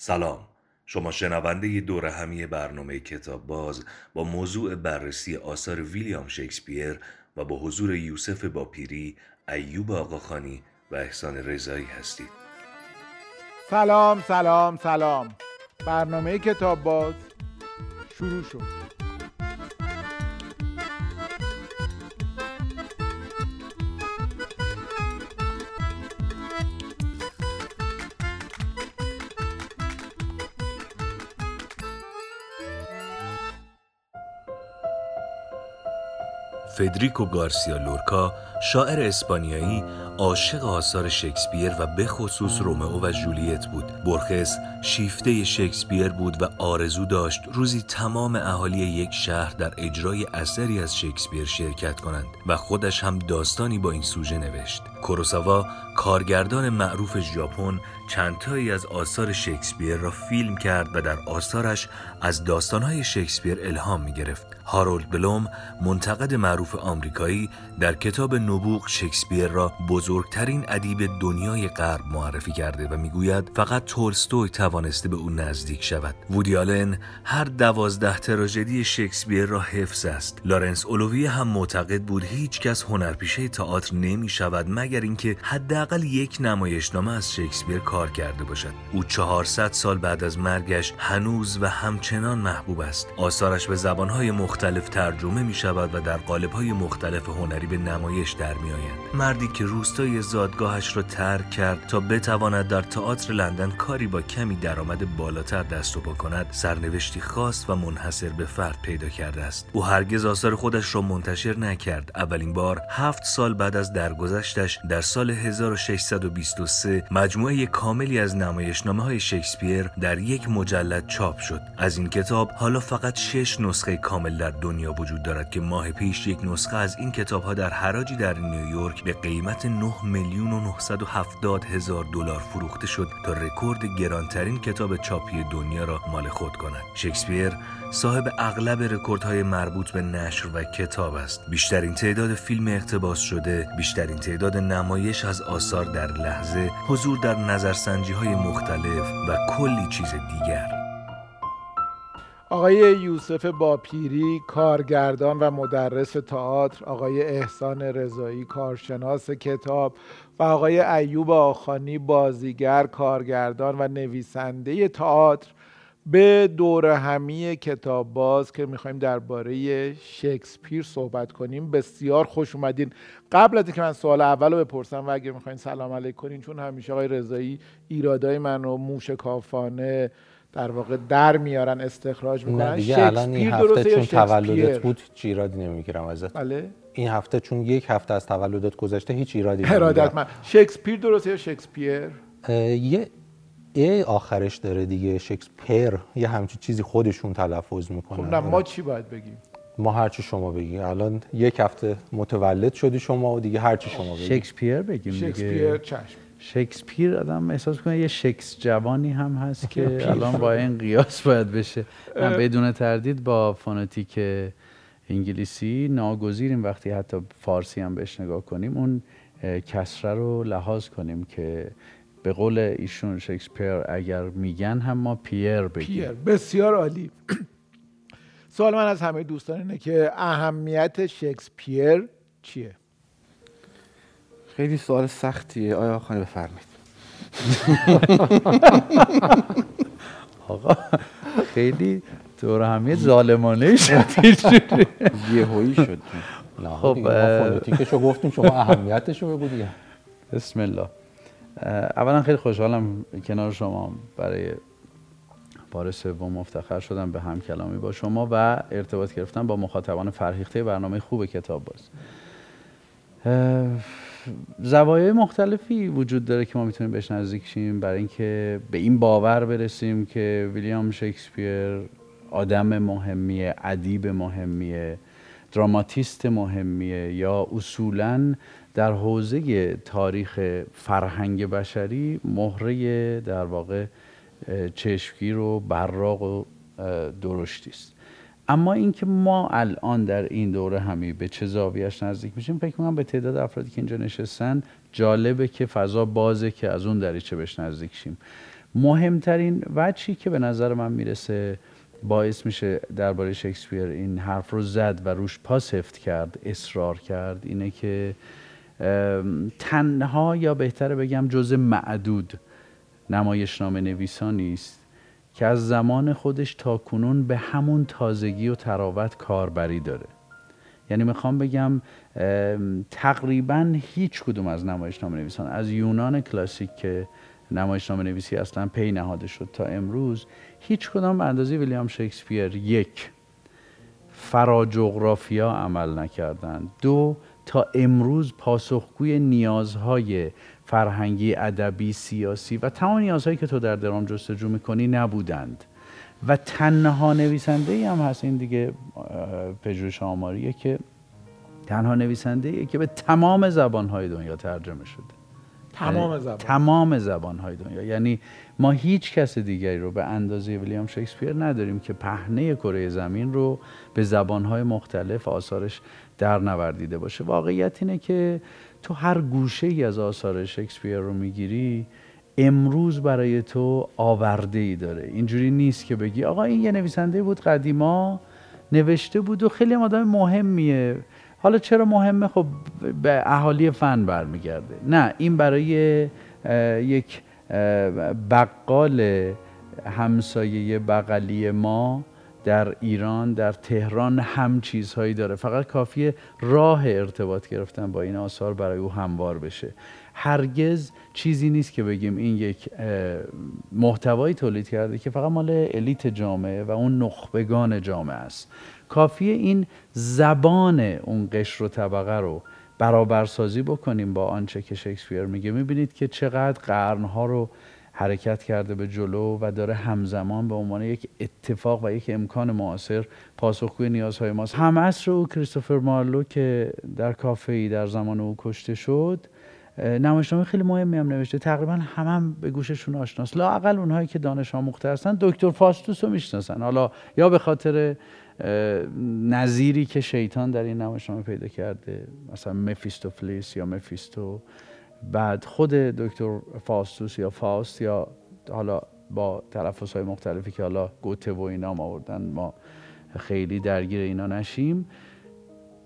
سلام. شما شنونده دور همی برنامه کتاب باز با موضوع بررسی آثار ویلیام شکسپیر و با حضور یوسف باپیری، ایوب آقاخانی و احسان رضایی هستید. سلام سلام سلام. برنامه کتاب باز شروع شد. فدریکو گارسیا لورکا شاعر اسپانیایی عاشق آثار شکسپیر و به خصوص رومئو و جولیت بود برخس شیفته شکسپیر بود و آرزو داشت روزی تمام اهالی یک شهر در اجرای اثری از شکسپیر شرکت کنند و خودش هم داستانی با این سوژه نوشت کوروساوا کارگردان معروف ژاپن چندتایی از آثار شکسپیر را فیلم کرد و در آثارش از داستانهای شکسپیر الهام می گرفت. هارولد بلوم منتقد معروف آمریکایی در کتاب نبوغ شکسپیر را بزرگترین ادیب دنیای غرب معرفی کرده و می‌گوید فقط تولستوی توانسته به او نزدیک شود. وودی آلن هر دوازده تراژدی شکسپیر را حفظ است. لارنس اولوی هم معتقد بود هیچ کس هنرپیشه تئاتر نمی شود مگر اینکه حداقل یک نمایشنامه از شکسپیر کار کرده باشد. او 400 سال بعد از مرگش هنوز و همچنان محبوب است. آثارش به زبانهای مختلف ترجمه می شود و در قالب‌های مختلف هنری به نمایش در می آید. مردی که روستای زادگاهش را ترک کرد تا بتواند در تئاتر لندن کاری با کمی درآمد بالاتر دست و پا کند سرنوشتی خاص و منحصر به فرد پیدا کرده است. او هرگز آثار خودش را منتشر نکرد. اولین بار هفت سال بعد از درگذشتش در سال 1623 مجموعه کاملی از نمایشنامه های شکسپیر در یک مجلد چاپ شد. از این کتاب حالا فقط شش نسخه کامل در دنیا وجود دارد که ماه پیش یک نسخه از این کتاب ها در حراجی در نیویورک به قیمت 9 میلیون و 970 هزار دلار فروخته شد تا رکورد گرانترین کتاب چاپی دنیا را مال خود کند. شکسپیر صاحب اغلب رکوردهای مربوط به نشر و کتاب است. بیشترین تعداد فیلم اقتباس شده بیشترین تعداد نمایش از آثار در لحظه حضور در نظرسنجی های مختلف و کلی چیز دیگر. آقای یوسف باپیری کارگردان و مدرس تئاتر آقای احسان رضایی کارشناس کتاب و آقای ایوب آخانی بازیگر کارگردان و نویسنده تئاتر به دور همی کتاب باز که می‌خوایم درباره شکسپیر صحبت کنیم. بسیار خوش اومدین. قبل از اینکه من سوال اول رو بپرسم و اگر می‌خواین سلام علیک کنین چون همیشه آقای رضایی ایرادای منو موشکافانه در واقع در میارن استخراج می‌کنن. دیگه الان این هفته چون تولدت بود هیچ ایرادی نمی‌گیرم ازت. بله. این هفته چون یک هفته از تولدت گذشته هیچ ایرادی ارادت من. شکسپیر درسته یا شکسپیر؟ یه ای آخرش داره دیگه شکسپیر. یه همچین چیزی خودشون تلفظ می‌کنن. خب نه ما چی باید بگیم؟ ما هرچی شما بگیم الان یک هفته متولد شدی شما و دیگه هرچی شما بگیم شکسپیر بگیم شکسپیر چشم. شکسپیر آدم احساس کنه یه شکس جوانی هم هست که الان با این قیاس باید بشه. من بدون تردید با فونتیک انگلیسی ناگزیریم. وقتی حتی فارسی هم بهش نگاه کنیم اون کسره رو لحاظ کنیم که به قول ایشون شکسپیر اگر میگن هم ما پیر بگیم. پیر. بسیار عالی. سوال من از همه دوستان اینه که اهمیت شکسپیر چیه؟ خیلی سوال سختیه. آیا خانه بفرمایید؟ آقا خیلی دور همی ظالمانه شد یهویی شد. خب، فونتیکشو گفتیم شما اهمیتشو بگو دیگه. بسم الله. اولا خیلی خوشحالم کنار شما برای بار سوم مفتخر شدم به هم کلامی با شما و ارتباط گرفتم با مخاطبان فرهیخته برنامه خوب کتاب باز. زوایای مختلفی وجود داره که ما می‌تونیم بهش نزدیک شیم برای اینکه به این باور برسیم که ویلیام شکسپیر آدم مهمیه ادیب مهمیه دراماتیست مهمیه یا اصولا در حوزه تاریخ فرهنگ بشری مهره در واقع چشمگیر و براق و درشتی است. اما اینکه ما الان در این دوره همی به چه زاویهش نزدیک میشیم فکر می‌کنم به تعداد افرادی که اینجا نشستن جالبه که فضا بازه که از اون دریچه بهش نزدیک شیم. مهمترین وجهی که به نظر من می‌رسه باعث میشه درباره شکسپیر این حرف رو زد و روش پاسفت کرد اصرار کرد اینه که تنها یا بهتره بگم جز معدود نمایشنامه نویسانی است که از زمان خودش تا کنون به همون تازگی و تراوت کاربری داره. یعنی می‌خوام بگم تقریبا هیچ کدوم از نمایشنامه نویسان از یونان کلاسیک که نمایشنامه نویسی اصلا پی نهاده شد تا امروز هیچ کدام به اندازه ویلیام شکسپیر یک فرا جغرافیا عمل نکردند. دو تا امروز پاسخگوی نیازهای فرهنگی ادبی سیاسی و تمام نیازهایی که تو در درام جستجو می‌کنی نبودند. و تنها نویسنده ای هم هست این دیگه پژوهش آماریه که تنها نویسنده ای که به تمام زبانهای دنیا ترجمه شده. تمام زبان. تمام زبانهای دنیا. یعنی ما هیچ کس دیگری رو به اندازه ویلیام شکسپیر نداریم که پهنه کره زمین رو به زبانهای مختلف آثارش در نوردیده باشه. واقعیت اینه که تو هر گوشه ای از آثار شکسپیر رو می‌گیری امروز برای تو آورده ای داره. اینجوری نیست که بگی آقا این یه نویسنده بود قدیما نوشته بود و خیلی آدم مهمیه. حالا چرا مهمه؟ خب به اهالی فن برمیگرده. نه این برای یک بقال همسایه بغلی ما در ایران در تهران هم چیزهایی داره. فقط کافیه راه ارتباط گرفتن با این آثار برای او هموار بشه. هرگز چیزی نیست که بگیم این یک محتوایی تولید کرده که فقط مال الیت جامعه و اون نخبگان جامعه است. کافیه این زبان اون قشر و طبقه رو برابرسازی بکنیم با آنچه که شکسپیر میگه. می‌بینید که چقدر قرنها رو حرکت کرده به جلو و داره همزمان به عنوان یک اتفاق و یک امکان معاصر پاسخگوی نیازهای ماست. هم عصر او کریستوفر مارلو که در کافه ای در زمان او کشته شد نمایشنامه خیلی مهمی هم نوشته. تقریبا هم, هم به گوششون آشناست. لاقل اونهایی که دانش آموخته هستن دکتر فاستوس رو می‌شناسن. حالا یا به خاطر نظیری که شیطان در این نمایشنامه پیدا کرده مثلا مفیستوفلیس یا مفیستو بعد خود دکتر فاستوس یا فاست یا حالا با تلفظ های مختلفی که حالا گوته و اینا آوردن ما خیلی درگیر اینا نشیم.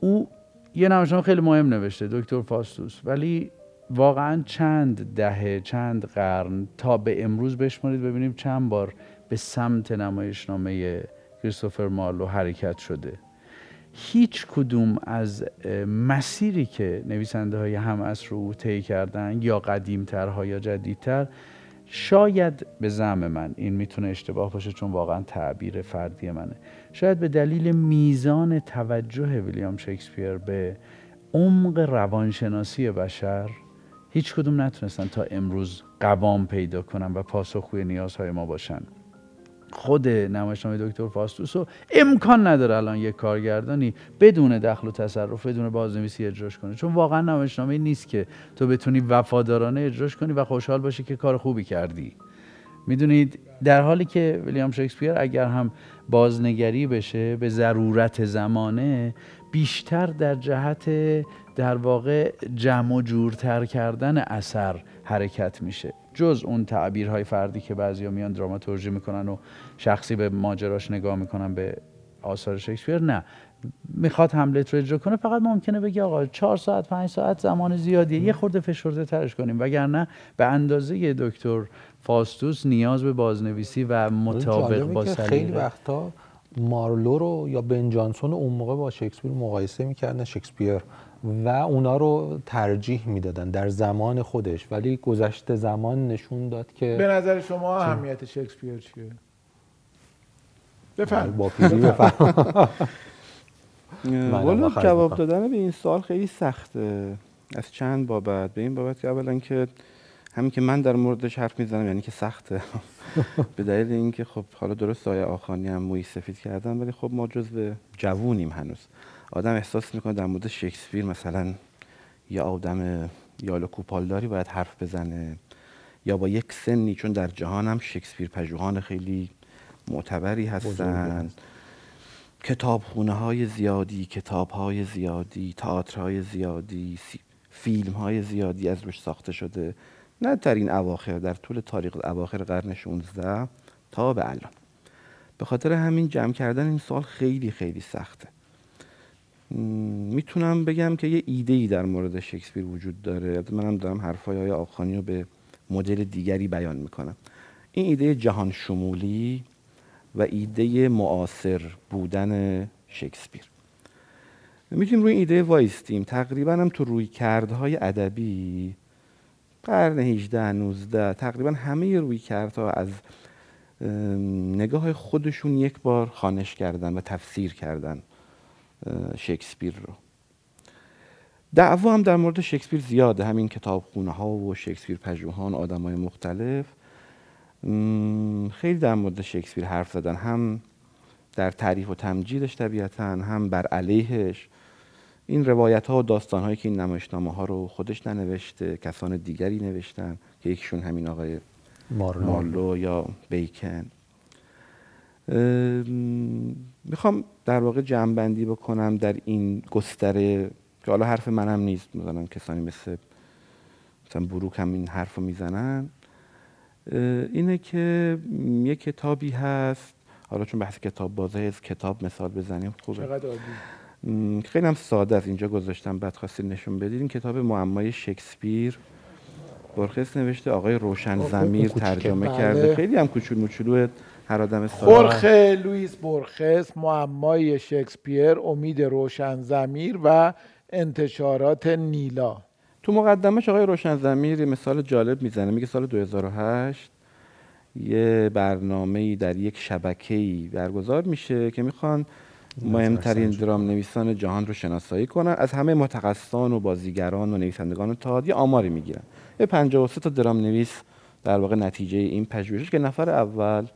او یه نمایشنامه خیلی مهم نوشته دکتر فاستوس ولی واقعا چند دهه چند قرن تا به امروز بشمارید ببینیم چند بار به سمت نمایشنامه کریستوفر مارلو حرکت شده. هیچ کدوم از مسیری که نویسنده های هم رو طی کردن یا قدیمترها یا جدیدتر شاید به زم من این می‌تونه اشتباه باشه چون واقعا تعبیر فردی منه. شاید به دلیل میزان توجه ویلیام شکسپیر به عمق روانشناسی بشر هیچ کدوم نتونستن تا امروز قوام پیدا کنن و پاسخگوی نیازهای ما باشن. خود نمایشنامه دکتر فاستوسو امکان نداره الان یک کارگردانی بدون دخل و تصرف بدون بازنویسی اجراش کنه. چون واقعا نمایشنامه نیست که تو بتونی وفادارانه اجراش کنی و خوشحال باشی که کار خوبی کردی. می‌دونید در حالی که ویلیام شکسپیر اگر هم بازنگری بشه به ضرورت زمانه بیشتر در جهت در واقع جمع و جورتر کردن اثر حرکت میشه. جز اون تعبیرهای فردی که بعضیا میان دراماتورژی می‌کنن و شخصی به ماجراش نگاه می‌کنن به آثار شکسپیر نه. می‌خواد حملت رو اجرا کنه فقط ممکنه بگه آقا چهار ساعت پنج ساعت زمان زیادیه. یه خورده فشرده ترش کنیم. وگرنه به اندازه دکتر فاستوس نیاز به بازنویسی و مطابق با خیلی وقتا مارلو رو یا بن جانسون اون موقع با شکسپیر مقایسه می‌کردن شکسپیر و اونا رو ترجیح می‌دادن در زمان خودش. ولی گذشته زمان نشون داد که به نظر شما اهمیت شکسپیر چیه؟ بفرم. با پیری والا جواب دادن به این سال خیلی سخته. از چند بابت؟ به این بابت که اولا که همین که من در موردش حرف می‌زنم یعنی که سخته. به دلیل اینکه خب حالا درست آیه آخانی هم موی سفید کردن ولی خب ما جزو جوونیم هنوز. آدم احساس می‌کنه در مورد شکسپیر مثلا یه آدم یال کوپالداری باید حرف بزنه. یا با یک سنی چون در جهان هم شکسپیر پژوهان خیلی معتبری هستن کتاب خونه های زیادی کتاب های زیادی تئاتر های زیادی فیلم های زیادی از روش ساخته شده. نه در این اواخر در طول تاریخ اواخر قرن 16 تا به الان. به خاطر همین جمع کردن این سال خیلی خیلی سخته. می‌تونم بگم که یه ایده ای در مورد شکسپیر وجود داره. منم دارم حرفای های آخانی رو به مدل دیگری بیان می‌کنم. این ایده جهان شمولی و ایده معاصر بودن شکسپیر. می‌تونیم روی ایده وایستیم. تقریبا هم تو روی کردهای ادبی قرن 18 19 تقریبا همه روی کردها از نگاه خودشون یک بار خانش کردن و تفسیر کردن شکسپیر رو. دعوا هم در مورد شکسپیر زیاده. همین کتابخونه ها و شکسپیر پژوهان آدم های مختلف. خیلی در مورد شکسپیر حرف زدن. هم در تعریف و تمجیدش طبیعتا هم بر علیهش. این روایت ها و داستان هایی که این نمایشنامه ها رو خودش ننوشته کسان دیگری نوشتن که یکیشون همین آقای مارلو, مارلو یا بیکن. می‌خوام در واقع جمعبندی بکنم در این گستره که حالا حرف منم نیست. مثلا کسانی مثل مثلا بروک هم این حرف رو می‌زنن. اینه که یه کتابی هست. حالا چون بحث کتاب بازه از کتاب مثال بزنیم خوبه. چقدر خیلی هم ساده از اینجا گذاشتم بعد خواستید نشون بدید. این کتاب معمای شکسپیر برخص نوشته آقای روشن زمیر ترجمه بله. کرده. خیلی هم کوچول موچولو هر آدم خورخه لوئیس برخس معمای شکسپیر امید روشن زمیر و انتشارات نیلا. تو مقدمش آقای روشن زمیر مثال جالب می‌زنه. میگه سال 2008 یه برنامه در یک شبکه‌ای برگزار میشه که می‌خوان مهمترین درام نویسان جهان رو شناسایی کنن. از همه متخصصان و بازیگران و نویسندگان تئاتر یه آماری می‌گیرن. یه 53 تا درام نویس در واقع نتیجه این پژوهش که نفر اول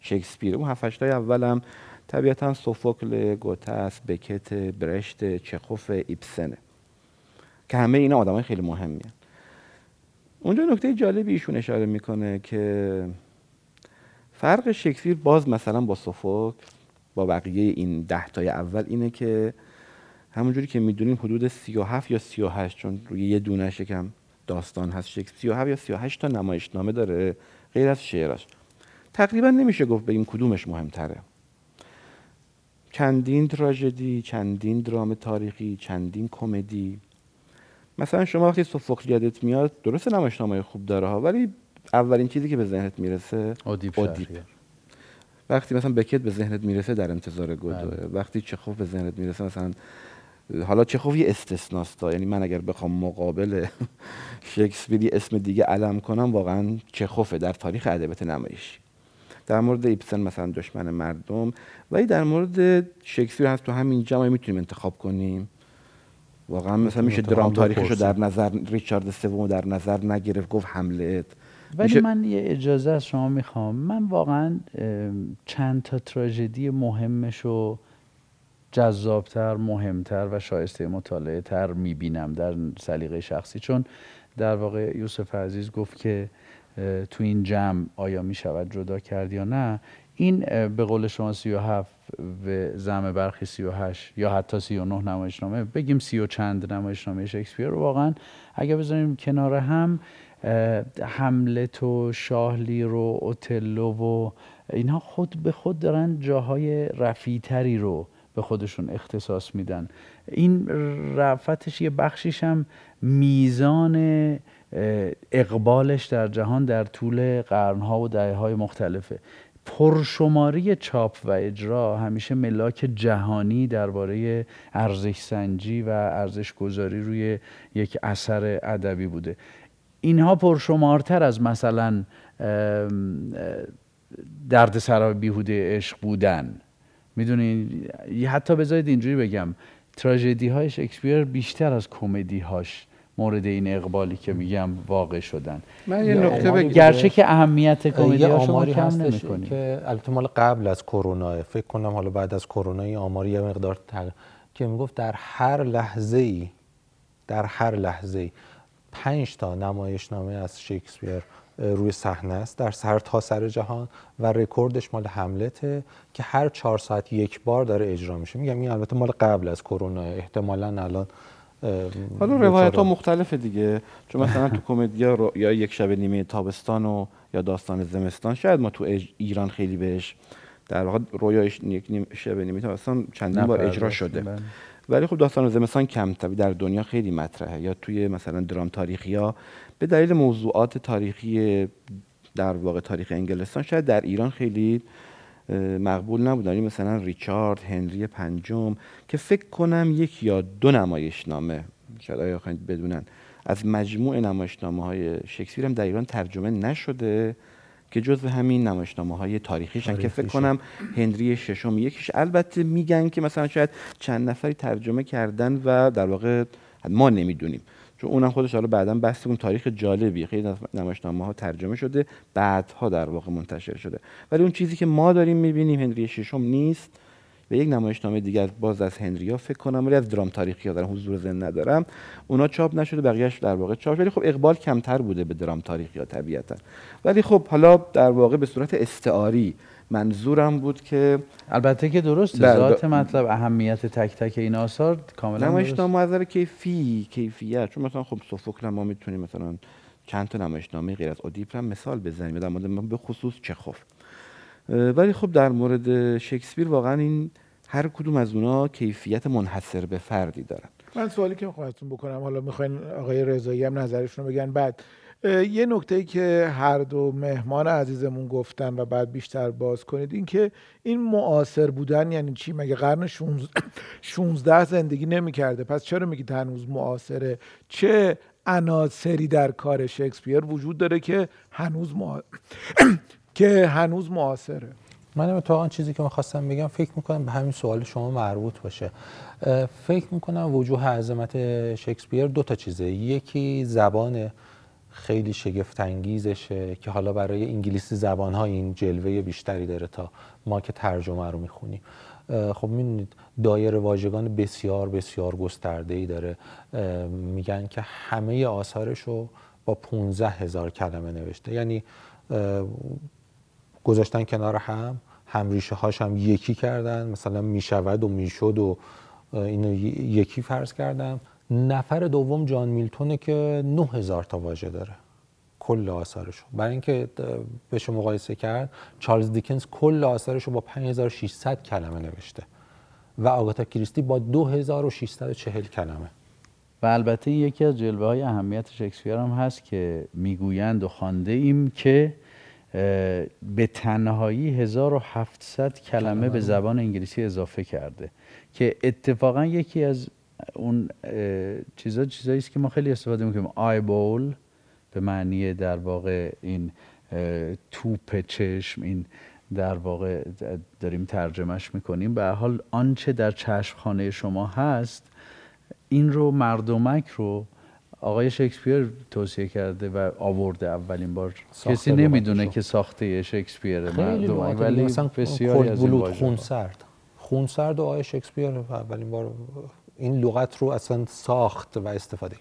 شکسپیر اون هفت اول هم طبیعتا سوفوکل، گوتس، بکت، برشت، چخوف، ایپسنه که همه اینا آدمای خیلی مهمی هن. اونجا نکته جالبی ایشون اشاره می‌کنه که فرق شکسپیر باز مثلا با سوفوکل با بقیه این ده تای اول اینه که همونجوری که می‌دونیم حدود 37 یا 38 چون روی یه دونه شکم داستان هست شکل 37 یا 38 تا نمایشنامه داره غیر از شعراش. تقریبا نمیشه گفت این کدومش مهمتره. چندین تراژدی چندین درام تاریخی چندین کمدی. مثلا شما وقتی سوفوکل یادت میاد درست نمایشنامه خوب داره ها ولی اولین چیزی که به ذهنت می‌رسه اودیپ, اودیپ. وقتی مثلا بکت به ذهنت می‌رسه در انتظار گودوه بله. وقتی چخوف به ذهنت می‌رسه مثلا حالا چخوف یه استثناست یعنی من اگر بخوام مقابل شکسپیری اسم دیگه علم کنم واقعا چخوفه در تاریخ ادبیات نمایشی در مورد ایپسن مثلا دشمن مردم ولی در مورد شکسپیر هست تو همین جمعه می‌تونیم انتخاب کنیم. واقعا مثلا میشه درام تاریخش رو در نظر ریچارد سوم در نظر نگرفت گفت حملت ولی من یه اجازه از شما می‌خوام. من واقعا چند تا تراژدی مهمش رو جذابتر مهمتر و شایسته مطالعه تر می‌بینم در سلیقه شخصی. چون در واقع یوسف عزیز گفت که تو این جمع آیا می‌شود جدا کرد یا نه. این به قول شما 37 و زم برخی 38 یا حتی 39 نمایشنامه بگیم سی و چند نمایشنامه شکسپیر. رو واقعا اگر بذاریم کنار هم حملت و شاهلیر و اوتلو و اینها خود به خود دارن جاهای رفیتری رو به خودشون اختصاص میدن. این رفتش یه بخشیش هم میزان اقبالش در جهان در طول قرنها و دهه های مختلفه. پرشماری چاپ و اجرا همیشه ملاک جهانی درباره ارزش سنجی و ارزش گذاری روی یک اثر ادبی بوده. اینها پرشمارتر از مثلا درد سرای بیهوده عشق بودن. می‌دونین حتی بذارید اینجوری بگم تراژدی های شکسپیر بیشتر از کمدی هاش مورد این اقبالی که میگم واقع شدن. من یه نکته بگم. گرچه که اهمیت کمدی ها شما کم نمی‌کنید که البته مال قبل از کرونا فکر کنم حالا بعد از کرونا این آماری یه مقدار تق... که می‌گفت در هر لحظه ای در هر لحظه ای پنج تا نمایشنامه از شکسپیر روی صحنه است. در سر تا سر جهان و رکوردش مال حملته که هر چهار ساعت یک بار داره اجرا میشه. میگم این البته مال قبل از کرونا احتمالا الان حالا روایت ها مختلفه دیگه. چون مثلا تو کمدیا یا یک شب نیمه تابستان و یا داستان زمستان. شاید ما تو ایران خیلی بهش در واقع رویاش یک نیم شب نیمه تابستان چندین بار اجرا شده. بله. ولی خب داستان زمستان کم در دنیا خیلی مطرحه. یا توی مثلا درام تاریخی ها به دلیل موضوعات تاریخی در واقع تاریخ انگلستان شاید در ایران خیلی مقبول نبودن مثلا ریچارد هنری پنجم که فکر کنم یک یا دو نمایش نامه شاید آیا بدونن از مجموع نمایشنامه های شکسپیر هم در ایران ترجمه نشده که جزو همین نمایشنامه های تاریخیشن که فکر کنم هنری ششم یکیش. البته میگن که مثلا شاید چند نفری ترجمه کردن و در واقع ما نمی‌دونیم. چون اونم خودش حالا بعدا بحث اون تاریخ جالبی خیلی نمایشنامه ها ترجمه شده بعدها در واقع منتشر شده. ولی اون چیزی که ما داریم می‌بینیم هنری ششم نیست. و یک نمایشنامه دیگر باز از هنریا فکر کنم ولی از درام تاریخی ها در حضور زن ندارم. اونا چاپ نشده بقیهش در واقع چاپ ولی خب اقبال کمتر بوده به درام تاریخی ها طبیعتا. ولی خب حالا در واقع به صورت استعاری منظورم بود که البته که درست ذات مطلب اهمیت تک تک این آثار کاملا نمایشنامه از کیفی کیفیت. چون مثلا خب سوفوکل ما می‌تونیم مثلا چند تا نمایشنامه غیر از اودیپ هم مثال بزنیم در مورد به خصوص چخوف. ولی خب در مورد شکسپیر واقعا این هر کدوم از اونا کیفیت منحصر به فردی دارن. من سوالی که خواهتون بکنم حالا می‌خواین آقای رضایی هم نظرشون رو بگن. بعد یه نکته که هر دو مهمان عزیزمون گفتن و بعد بیشتر باز کنید این که این معاصر بودن یعنی چی؟ مگه قرن 16 زندگی نمی‌کرده؟ پس چرا میگید هنوز معاصره؟ چه عناصری در کار شکسپیر وجود داره که هنوز. که هنوز معاصره؟ من تو آن چیزی که می‌خواستم بگم فکر می‌کنم به همین سوال شما مربوط باشه. فکر می‌کنم وجوه عظمت شکسپیر دو تا چیزه. یکی زبان خیلی شگفت انگیزشه که حالا برای انگلیسی زبان ها این جلوه بیشتری داره تا ما که ترجمه رو می‌خونیم. خب می‌دونید دایر واژگان بسیار بسیار گسترده ای داره میگن که همه آثارش رو با 15 هزار کلمه نوشته. یعنی گذاشتن کنار هم هم ریشه هاش هم یکی کردن مثلا می‌شود و می‌شد و اینو یکی فرض کردم. نفر دوم جان میلتونه که 9000 تا واژه داره. کل آثارش برای اینکه بهش مقایسه کرد چارلز دیکنز کل آثارش رو با 5600 کلمه نوشته و آگاتا کریستی با 2640 کلمه. و البته یکی از جلوه های اهمیت شکسپیر هم هست که می‌گویند و خانده ایم که به تنهایی 1700 کلمه به زبان انگلیسی اضافه کرده که اتفاقا یکی از اون چیزا چیزایی است که ما خیلی استفاده می‌کنیم. آی بول به معنی در واقع این توپ چشم این در واقع داریم ترجمهش می‌کنیم. به حال آنچه در چشمخانه شما هست این رو مردمک رو آقای شکسپیر توصیه کرده و آورده اولین بار. کسی نمی‌دونه که ساخته شکسپیر مردمک ولی مثلا بسیاری از این خون سرد خون سرد و آقای شکسپیر اولین بار این لغت رو اصلا ساخت و استفاده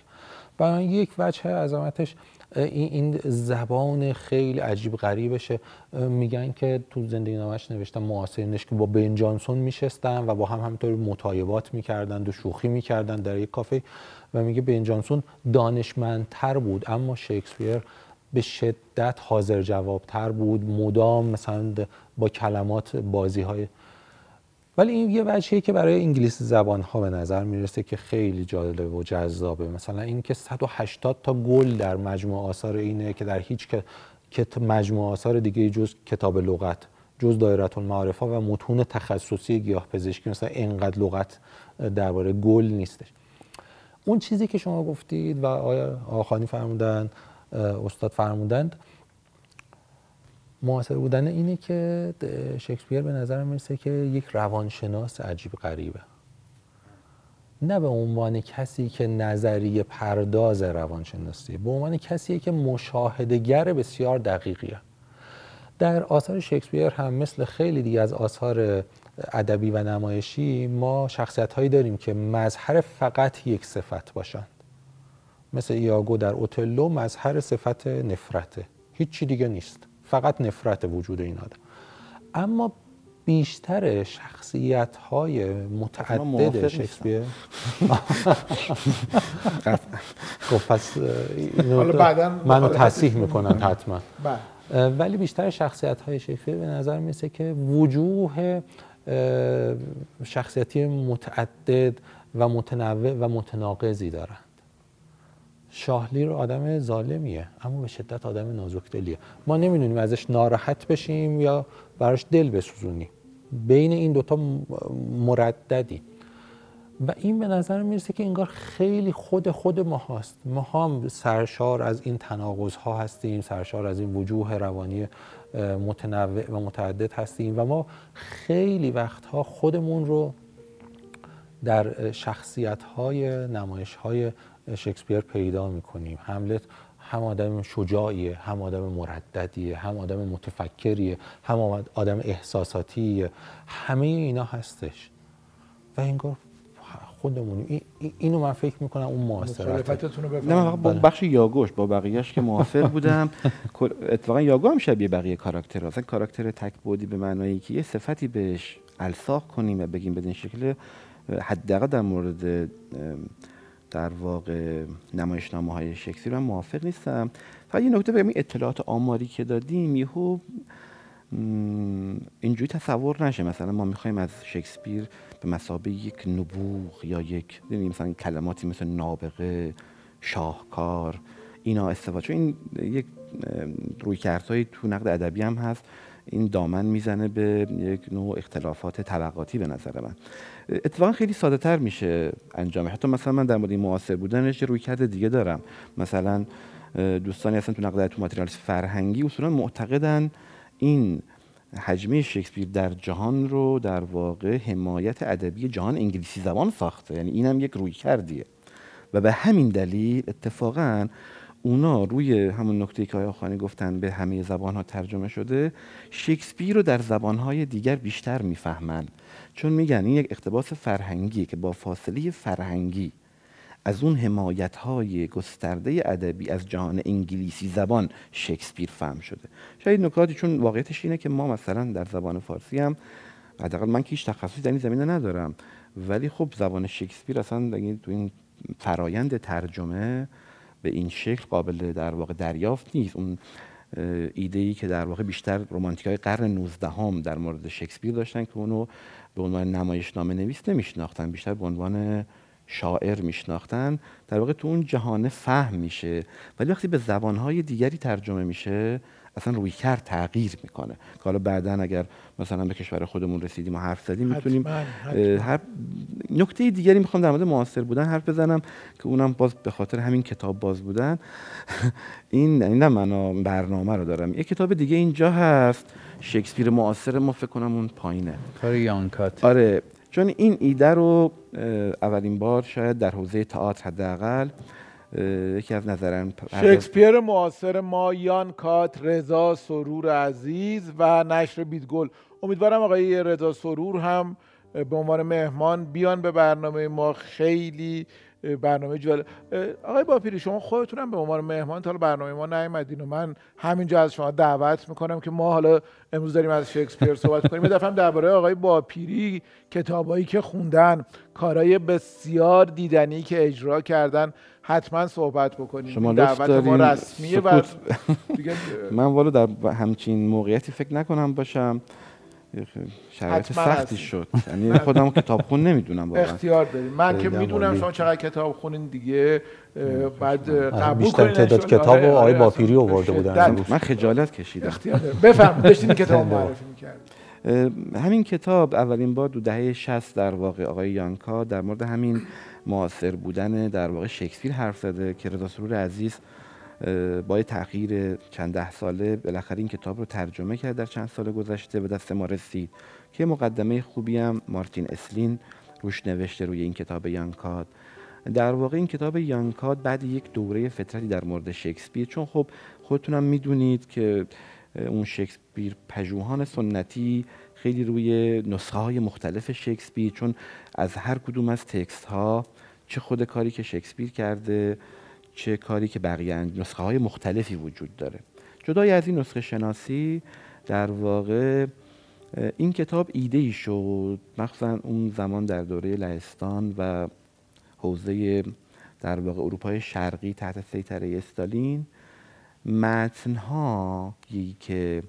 برای یک وجه عظمتش این زبان خیلی عجیب غریبشه. میگن که تو زندگی نامش نوشتن معاصرینش که با بین جانسون میشستن و با هم همینطور مطایبات می‌کردن و شوخی می‌کردن در یک کافه. و میگه بین جانسون دانشمندتر بود اما شکسپیر به شدت حاضر جوابتر بود مدام مثلا با کلمات بازی های ولی این یه وجهیه که برای انگلیسی زبان ها به نظر می‌رسه که خیلی جالب و جذابه. مثلا اینکه 180 تا گل در مجموع آثار اینه که در هیچ که مجموع آثار دیگه جز کتاب لغت جز دایره المعارف و متون تخصصی گیاه پزشکی مثلا اینقدر لغت درباره گل نیستش. اون چیزی که شما گفتید و آیا آخانی فرمودن استاد فرمودند معاصر بودن اینه که شکسپیر به نظر می‌رسه که یک روانشناس عجیب غریبه. نه به عنوان کسی که نظریه پرداز روانشناسی به عنوان کسی که مشاهدگر بسیار دقیقیه. در آثار شکسپیر هم مثل خیلی دیگه از آثار ادبی و نمایشی ما شخصیت هایی داریم که مظهر فقط یک صفت باشند مثل ایاگو در اوتلو مظهر صفت نفرته. هیچی دیگه نیست. فقط نفرت وجود این آدم. اما بیشتر شخصیت های متعدد شکسپیر خب پس منو تصیح می‌کنن حتما. بله. ولی بیشتر شخصیت های شکسپیر به نظر میسه که وجوه شخصیتی متعدد و متنوع و متناقضی دارند. شاهلیر آدم ظالمیه اما به شدت آدم نازکدلیه. ما نمی‌دونیم ازش ناراحت بشیم یا براش دل بسوزونیم. بین این دوتا مرددی. و این به نظر می‌رسه که انگار خیلی خود خود ما هست ما هم سرشار از این تناقض ها هستیم سرشار از این وجوه روانی متنوع و متعدد هستیم و ما خیلی وقتها خودمون رو در شخصیت های نمایش های شکسپیر پیدا می‌کنیم. هملت هم آدم شجاعیه هم آدم مرددیه هم آدم متفکریه هم آدم احساساتیه. همه اینا هستش. و انگار خودمون اینو من فکر می‌کنم اون موثرت نه من با بله. بخش یاگوش با بقیهش که موافق بودم. اتفاقا یاگو هم شبیه بقیه کاراکتر اصلا کاراکتر تک بودی به معنایی که یه صفتی بهش الساق کنیم و بگیم بدین شکل حداقل در مورد در واقع نمایشنامه های شکسپیر من موافق نیستم. فقط یه نکته بگم اطلاعات آماری که دادیم یهو اینجوری تصور نشه. مثلا ما می‌خوایم از شکسپیر به مسابه یک نبوغ یا یک مثلا کلماتی مثل نابغه شاهکار اینا استفاده چون این یک روی های تو نقد ادبی هم هست. این دامن می‌زنه به یک نوع اختلافات طبقاتی به نظر من. اتفاقا خیلی ساده تر میشه انجام حتی مثلا من در مورد معاصر بودنش روی کرده دیگه دارم. مثلا دوستانی هستن تو نقد تو ماتریال فرهنگی اصولا معتقدن این حجمه شکسپیر در جهان رو در واقع حمایت ادبی جهان انگلیسی زبان ساخته. یعنی اینم یک روی کردیه. و به همین دلیل اتفاقا اونا روی همون نکته که آقای گفتن به همه زبان ها ترجمه شده شکسپیر رو در زبان های دیگر بیشتر می‌فهمن. چون میگن این یک اقتباس فرهنگیه که با فاصله فرهنگی از اون حمایت های گسترده ادبی از جهان انگلیسی زبان شکسپیر فهم شده. شاید نکاتی چون واقعیتش اینه که ما مثلا در زبان فارسی هم حداقل من که هیچ تخصصی در این زمینه ندارم. ولی خب زبان شکسپیر اصلا تو این فرایند ترجمه به این شکل قابل در واقع دریافت نیست. اون ایده ای که در واقع بیشتر رومانتیک های قرن 19 هم در مورد شکسپیر داشتن که اونو به عنوان نمایشنامه نویس نمیشناختن. بیشتر به عنوان شاعر میشناختن در واقع تو اون جهان فهم میشه. ولی وقتی به زبانهای دیگری ترجمه میشه اصلا روی کرد تغییر می‌کنه. که حالا بعدا اگر مثلا به کشور خودمون رسیدیم و حرف زدیم می‌تونیم هر نکته دیگری می‌خوام در مورد معاصر بودن حرف بزنم که اونم باز به خاطر همین کتاب باز بودن. این نه من برنامه رو دارم. یه کتاب دیگه اینجا هست. شکسپیر معاصر ما فکر کنم اون پایینه. کار یانکات آره. چون این ایده رو اولین بار شاید در حوزه تئاتر حداقل یکی از نظرم شکسپیر معاصر ما یان کات رضا سرور عزیز و نشر بیدگل. امیدوارم آقای رضا سرور هم به عنوان مهمان بیان به برنامه ما. خیلی برنامه جالب آقای باپیری شما خودتونم به عنوان مهمان تا برنامه ما نیومدین و من همینجا از شما دعوت می‌کنم که ما حالا امروز داریم از شکسپیر صحبت کنیم. یه دفعه درباره آقای باپیری کتابایی که خوندن کارهای بسیار دیدنی که اجرا کردن حتما صحبت بکنیم. شما دعوت ما رسمیه و من والا در همچین موقعیتی فکر نکنم باشم. شرایط سختی شد. یعنی خودم کتاب خون نمی‌دونم واقعا. اختیار داریم. من که می‌دونم شما چقدر کتاب خونین دیگه بعد قبول بیشتر تعداد کتاب و آره، آقای آره، باپیری آورده بودن. من خجالت کشیدم. اختیار داریم. بفرمایید. داشتین کتاب معرفی می‌کردید همین کتاب اولین بار دو دهه 60 در واقع آقای یانکا در مورد همین معاصر بودن در واقع شکسپیر حرف زده که رضا سرور عزیز با تغییر چند ده ساله بالاخره این کتاب رو ترجمه کرد در چند سال گذشته به دست ما رسید که مقدمه خوبی هم مارتین اسلین روش نوشته روی این کتاب یانکاد در واقع این کتاب یانکاد بعد یک دوره فطرتی در مورد شکسپیر چون خب خودتونم می‌دونید که اون شکسپیر پژوهان سنتی خیلی روی نسخه های مختلف شکسپیر چون از هر کدوم از تکست ها چه خود کاری که شکسپیر کرده چه کاری که بقیه نسخه های مختلفی وجود داره. جدای از این نسخه شناسی در واقع این کتاب ایده ای شد مخصوصا اون زمان در دوره لهستان و حوزه در واقع اروپای شرقی تحت سیطره استالین. متنهایی که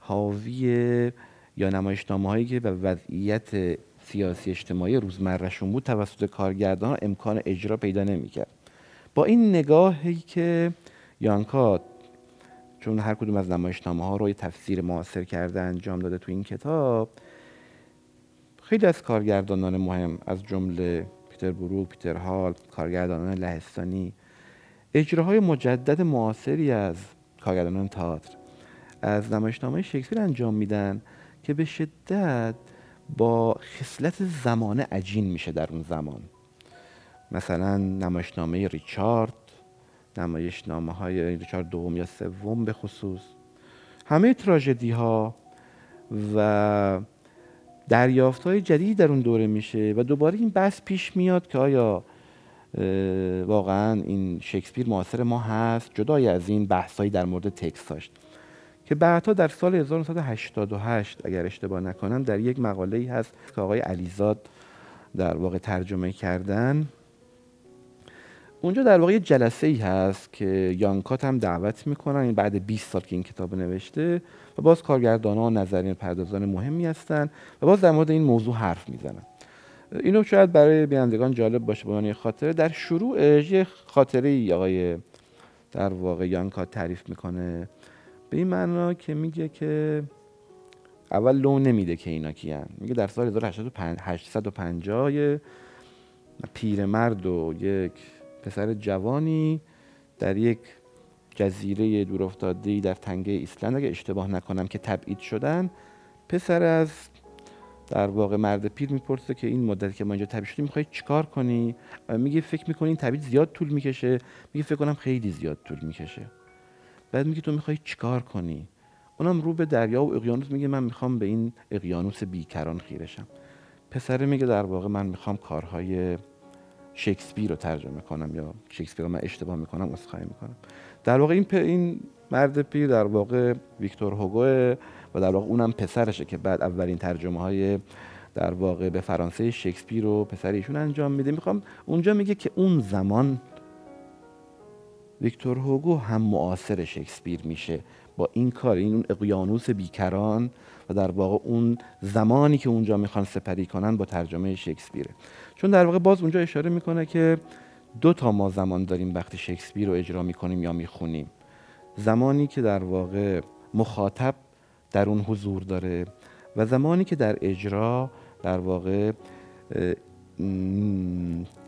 حاوی یا نمایشنامه هایی که به وضعیت سیاسی اجتماعی روزمرهشون بود توسط کارگردان امکان اجرا پیدا نمی‌کرد. با این نگاهی که یانکا چون هر کدوم از نمایشنامه ها رو یه تفسیر معاصر کرده انجام داده تو این کتاب خیلی از کارگردانان مهم از جمله پیتر بروک، پیتر هال، کارگردانان لهستانی اجراهای مجدد معاصری از کارگردانان تئاتر از نمایشنامه شکسپیر انجام میدن که به شدت با خصلت زمانه عجین میشه در اون زمان. مثلا نمایشنامه ریچارد نمایشنامه های ریچارد دوم یا سوم به خصوص. همه تراژدی ها و دریافت های جدید در اون دوره میشه و دوباره این بحث پیش میاد که آیا واقعا این شکسپیر معاصر ما هست؟ جدای از این بحثایی در مورد تکست داشت. که بعدها در سال 1988 اگر اشتباه نکنم در یک مقاله ای هست که آقای علیزاد در واقع ترجمه کردن. اونجا در واقع جلسه ای هست که یانکات هم دعوت می‌کنن. این بعد 20 سال که این کتاب نوشته و باز کارگردان ها نظرین پردازان مهمی هستن و باز در مورد این موضوع حرف می‌زنن. اینو شاید برای بینندگان جالب باشه به عنوان خاطره. در شروع یه خاطره ای آقای در واقع یانکات تعریف می‌کنه به این معنا که میگه که اول لو نمیده که اینا کیان میگه در سال 1850 پیرمرد و یک پسر جوانی در یک جزیره دورافتاده در تنگه ایسلند. اگه اشتباه نکنم که تبعید شدن پسر از در واقع مرد پیر می‌پرسه که این مدت که ما اینجا تبعید شدیم می‌خوای چیکار کنی؟ میگه فکر می‌کنی این تبعید زیاد طول می‌کشه؟ میگه فکر کنم خیلی زیاد طول می‌کشه. بعد میگه تو می‌خوای چیکار کنی؟ اونم رو به دریا و اقیانوس میگه من می‌خوام به این اقیانوس بیکران خیرشم پسره میگه در واقع من می‌خوام کارهای شکسپیر رو ترجمه کنم یا شکسپیر رو من اشتباه می‌کنم عذرخواهی می‌کنم. در واقع این این مرد پیر در واقع ویکتور هوگو و در واقع اونم پسرشه که بعد اولین ترجمه های در واقع به فرانسه شکسپیر رو پسر ایشون انجام میده. می‌خوام اونجا میگه که اون زمان ویکتور هوگو هم معاصر شکسپیر میشه. با این کار این اون اقیانوس بیکران و در واقع اون زمانی که اونجا می‌خوان سپری کنن با ترجمه شکسپیره. چون در واقع باز اونجا اشاره می‌کنه که دو تا ما زمان داریم وقتی شکسپیر رو اجرا می‌کنیم یا می‌خونیم. زمانی که در واقع مخاطب در اون حضور داره و زمانی که در اجرا در واقع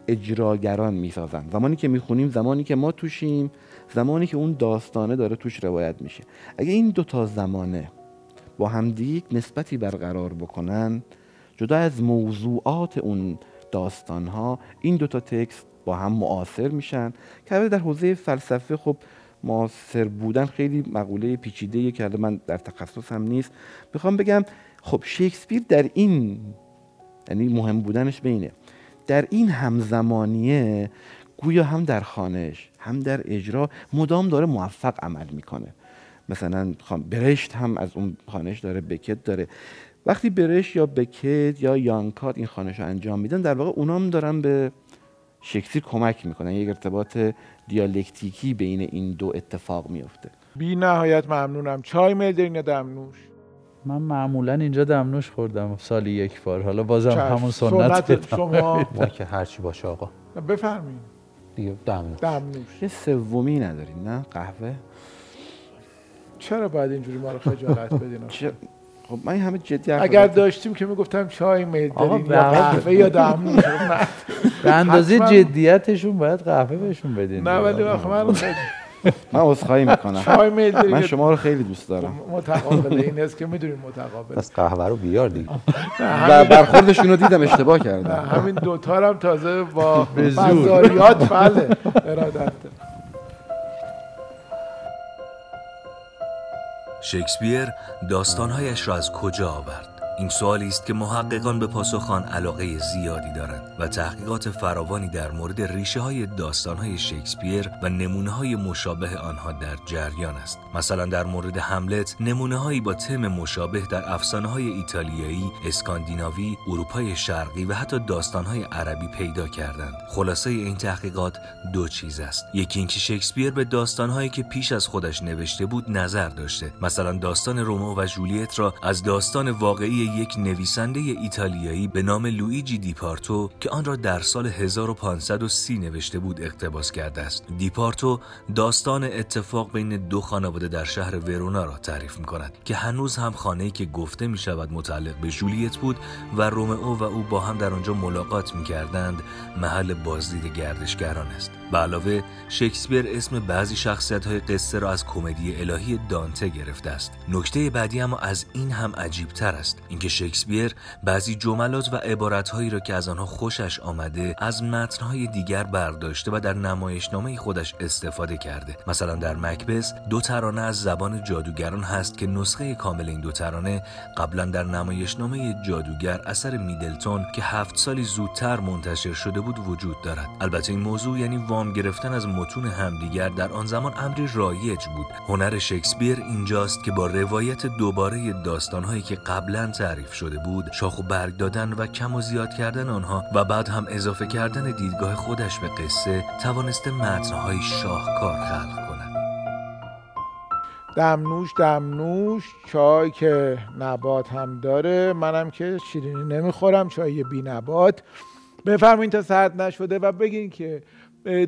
اجراگران می‌سازن. زمانی که می‌خونیم زمانی که ما توشیم زمانی که اون داستانه داره توش روایت میشه. اگه این دو تا زمانه با همدیگ نسبتی برقرار بکنن. جدا از موضوعات اون داستان ها این دوتا تکست با هم معاصر میشن. که در حوزه فلسفه خب معاصر بودن خیلی مقوله پیچیده که من در تخصصم نیست. می‌خوام بگم خب شکسپیر در این یعنی مهم بودنش بینه. در این همزمانیه گویا هم در خانش هم در اجرا مدام داره موفق عمل می‌کنه. مثلا برشت هم از اون خانش داره بکت داره. وقتی برش یا بکت یا یانکات این خانش رو انجام میدن در واقع اونام دارن به شکسپیر کمک می‌کنن. یک ارتباط دیالکتیکی بین این دو اتفاق میفته. بی نهایت ممنونم. چای میل یا دمنوش من معمولا اینجا دمنوش خوردم سالی یک بار. حالا بازم همون سنت, سنت شما. ما که هرچی باشه آقا. بفرمایید دیگه دمنوش دمنوش یه سومی نداریم نه؟ قهوه؟ چرا باید اینجوری ما رو خجالت بدین خب من همه جدی اگر داشتیم که می‌گفتم چای میل دارین یا قهوه یا دمنوش به اندازه جدیتشون باید قهوه بهشون بدین. نه ولی من من عذرخواهی می‌کنم. چای میل من شما رو خیلی دوست دارم. متقابل این است که می‌دونیم متقابل. پس قهوه رو بیار دیگه. و برخوردشون رو دیدم اشتباه کردم. همین دوتا هم تازه با بزاریات بله ارادت شکسپیر داستانهایش را از کجا آورد؟ این سوالی است که محققان به پاسخ آن علاقه زیادی دارند و تحقیقات فراوانی در مورد ریشه های داستان های شکسپیر و نمونه های مشابه آنها در جریان است. مثلا در مورد هملت نمونه هایی با تم مشابه در افسانه های ایتالیایی، اسکاندیناوی، اروپای شرقی و حتی داستان های عربی پیدا کردند. خلاصه این تحقیقات دو چیز است. یکی اینکه شکسپیر به داستان هایی که پیش از خودش نوشته بود نظر داشته. مثلا داستان رومئو و جولیت را از داستان واقعی یک نویسنده ایتالیایی به نام لویجی دیپارتو که آن را در سال 1530 نوشته بود اقتباس کرده است. دیپارتو داستان اتفاق بین دو خانواده در شهر ورونا را تعریف می کند که هنوز هم خانه‌ای که گفته می شود متعلق به جولیت بود و رومئو و او با هم در آنجا ملاقات می کردند محل بازدید گردشگران است. به علاوه شکسپیر اسم بعضی شخصیت های قصه را از کمدی الهی دانته گرفته است. نکته بعدی اما از این هم عجیب تر است. اینکه شکسپیر بعضی جملات و عبارتهایی را که از آنها خوشش آمده از متنهای دیگر برداشته و در نمایشنامه خودش استفاده کرده. مثلا در مکبس دو ترانه از زبان جادوگران هست که نسخه کامل این دو ترانه قبلا در نمایشنامه جادوگر اثر میدلتون که هفت سالی زودتر منتشر شده بود وجود دارد. البته این موضوع یعنی وام گرفتن از متون همدیگر در آن زمان امری رایج بود. هنر شکسپیر اینجاست که با روایت دوباره داستانهایی که قبلا تعریف شده بود شاخ و برگ دادن و کم و زیاد کردن آنها و بعد هم اضافه کردن دیدگاه خودش به قصه توانسته متنهای شاهکار خلق کند. دمنوش دمنوش چای که نبات هم داره. منم که شیرینی نمی‌خورم چای بی نبات. بفرمایید تا سرد نشده و بگین که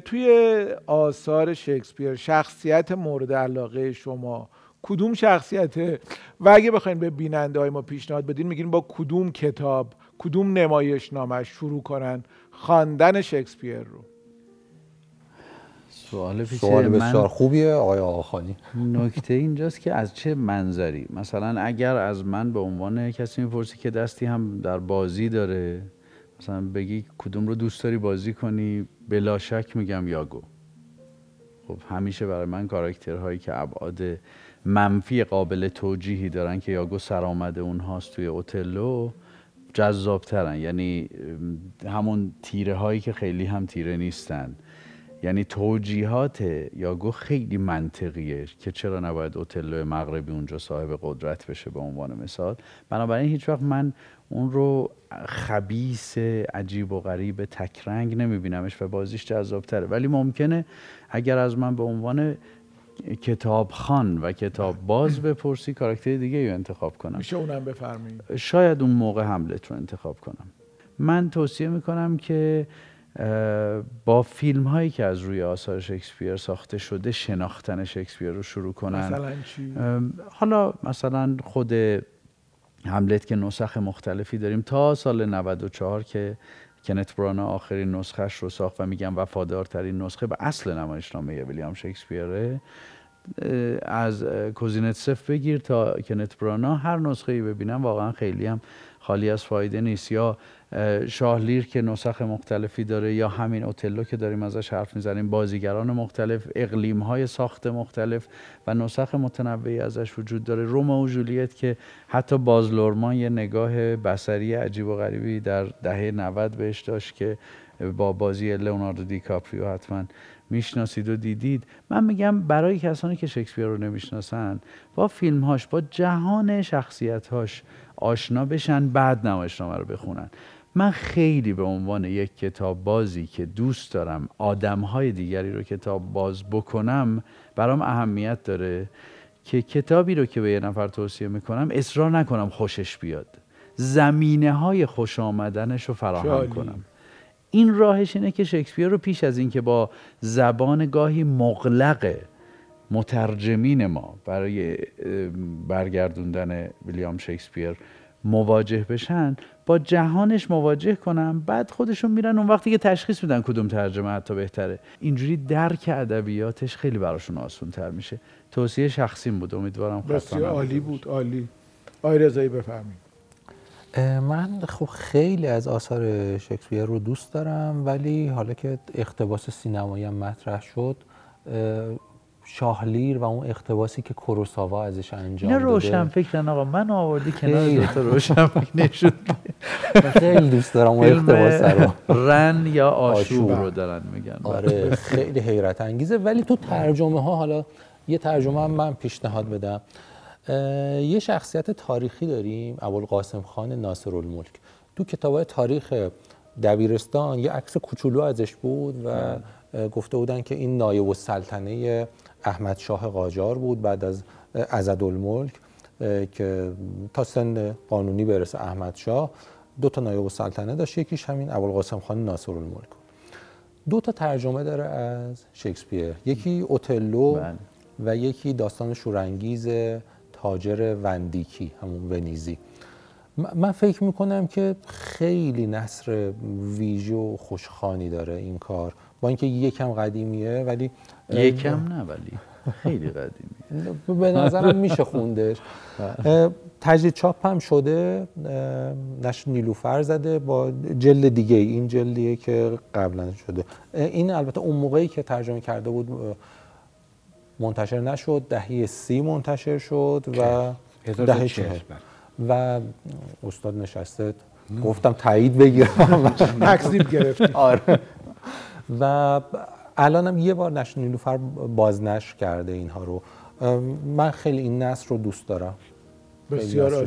توی آثار شکسپیر شخصیت مورد علاقه شما کدوم شخصیته؟ و اگه بخواین به بیننده های ما پیشنهاد بدین میگین با کدوم کتاب کدوم نمایش نامش شروع کنن خواندن شکسپیر رو. سوال, سوال بسیار خوبیه آقای آقاخانی. نکته اینجاست که از چه منظری؟ مثلا اگر از من به عنوان کسی می‌پرسی که دستی هم در بازی داره مثلا بگی کدوم رو دوست داری بازی کنی؟ بلا شک میگم یاگو. خب همیشه برای من کاراکترهایی که ابعاد منفی قابل توجیهی دارن که یاگو سرآمده اونهاست توی اوتلو. جذابترن. یعنی همون تیره هایی که خیلی هم تیره نیستن. یعنی توجیهات یاگو خیلی منطقیه که چرا نباید اوتلو مغربی اونجا صاحب قدرت بشه به عنوان مثال. بنابراین هیچ وقت من اون رو خبیس عجیب و غریب تکرنگ نمیبینمش و بازیش جذابتره. ولی ممکنه اگر از من به عنوان کتاب خان و کتاب باز بپرسی کاراکتر دیگه رو انتخاب کنم. میشه اونم بفرمایید. شاید اون موقع حملت رو انتخاب کنم. من توصیه می‌کنم که با فیلم هایی که از روی آثار شکسپیر ساخته شده شناختن شکسپیر رو شروع کنن. مثلا چی؟ حالا مثلا خود حملت که نسخ مختلفی داریم تا سال 94 که کنت برانا آخرین نسخش رو ساخت و میگم وفادارترین نسخه به اصل نمایشنامه ویلیام شکسپیره. از کوزینتسف بگیر تا کنت برانا هر نسخه ای ببینم واقعا خیلی هم خالی از فایده نیست. یا شاهلیر که نسخ مختلفی داره یا همین اوتلو که داریم ازش حرف می‌زنیم بازیگران مختلف اقلیم های ساخت مختلف و نسخ متنوعی ازش وجود داره. روما و جولیت که حتی بازلورمان یه نگاه بسری عجیب و غریبی در دهه 90 بهش داشت که با بازی لئوناردو دیکاپریو حتما می‌شناسید و دیدید. من میگم برای کسانی که شکسپیر رو نمی‌شناسن با فیلمهاش با جهان شخصیتهاش آشنا بشن بعد نمایشنامه رو بخونن. من خیلی به عنوان یک کتاب بازی که دوست دارم آدمهای دیگری رو کتاب باز بکنم برام اهمیت داره که کتابی رو که به یه نفر توصیه می‌کنم اصرار نکنم خوشش بیاد. زمینه های خوش آمدنش رو فراهم کنم. این راهش اینه که شکسپیر رو پیش از اینکه با زبان گاهی مغلق مترجمین ما برای برگردوندن ویلیام شکسپیر مواجه بشن با جهانش مواجه کنم بعد خودشون میرن اون وقتی که تشخیص میدن کدوم ترجمه حتی بهتره. اینجوری درک ادبیاتش خیلی براشون آسون تر میشه. توصیه شخصیم بود. امیدوارم بسیار عالی بود عالی. آقای رضایی بفهمید من خب خیلی از آثار شکسپیر رو دوست دارم ولی حالا که اقتباس سینمایی هم مطرح شد شاهلیر و اون اقتباسی که کوروساوا ازش انجام داده. روشن فکرن آقا. من آوردی کنار خیلی. دو تا روشن فکر نشون خیلی دوست دارم اون اقتباس رو. رن یا آشوب. آشوب. رو دارن میگن. آره خیلی حیرت انگیزه. ولی تو ترجمه ها حالا یه ترجمه هم من پیشنهاد بدم. یه شخصیت تاریخی داریم ابوالقاسم خان ناصر الملک تو کتاب تاریخ دبیرستان یه عکس کوچولو ازش بود و گفته بودن که این نایب السلطنه احمد شاه قاجار بود بعد از ازدالملک که تا سن قانونی برسه احمد شاه دو تا نایب السلطنه داشت یکیش همین ابوالقاسم خان ناصر الملک بود. دو تا ترجمه داره از شکسپیر یکی اوتلو بله. و یکی داستان شورانگیز تاجر وندیکی همون ونیزی من فکر می‌کنم که خیلی نصر ویژه و خوشخانی داره این کار با اینکه یکم قدیمیه ولی یکم نه ولی خیلی قدیمی. به نظرم میشه خوندش. تجدید چاپ هم شده نشر نیلوفر زده با جلد دیگه این جلدیه که قبلا شده. این البته اون موقعی که ترجمه کرده بود منتشر نشد دهه سی منتشر شد و دهه 1940 چهل. بله. و استاد نشسته گفتم تایید بگیرم. تکذیب گرفتی. آره. و الانم یه بار نشر نیلوفر بازنشر کرده اینها رو. من خیلی این نصر رو دوست دارم. بسیار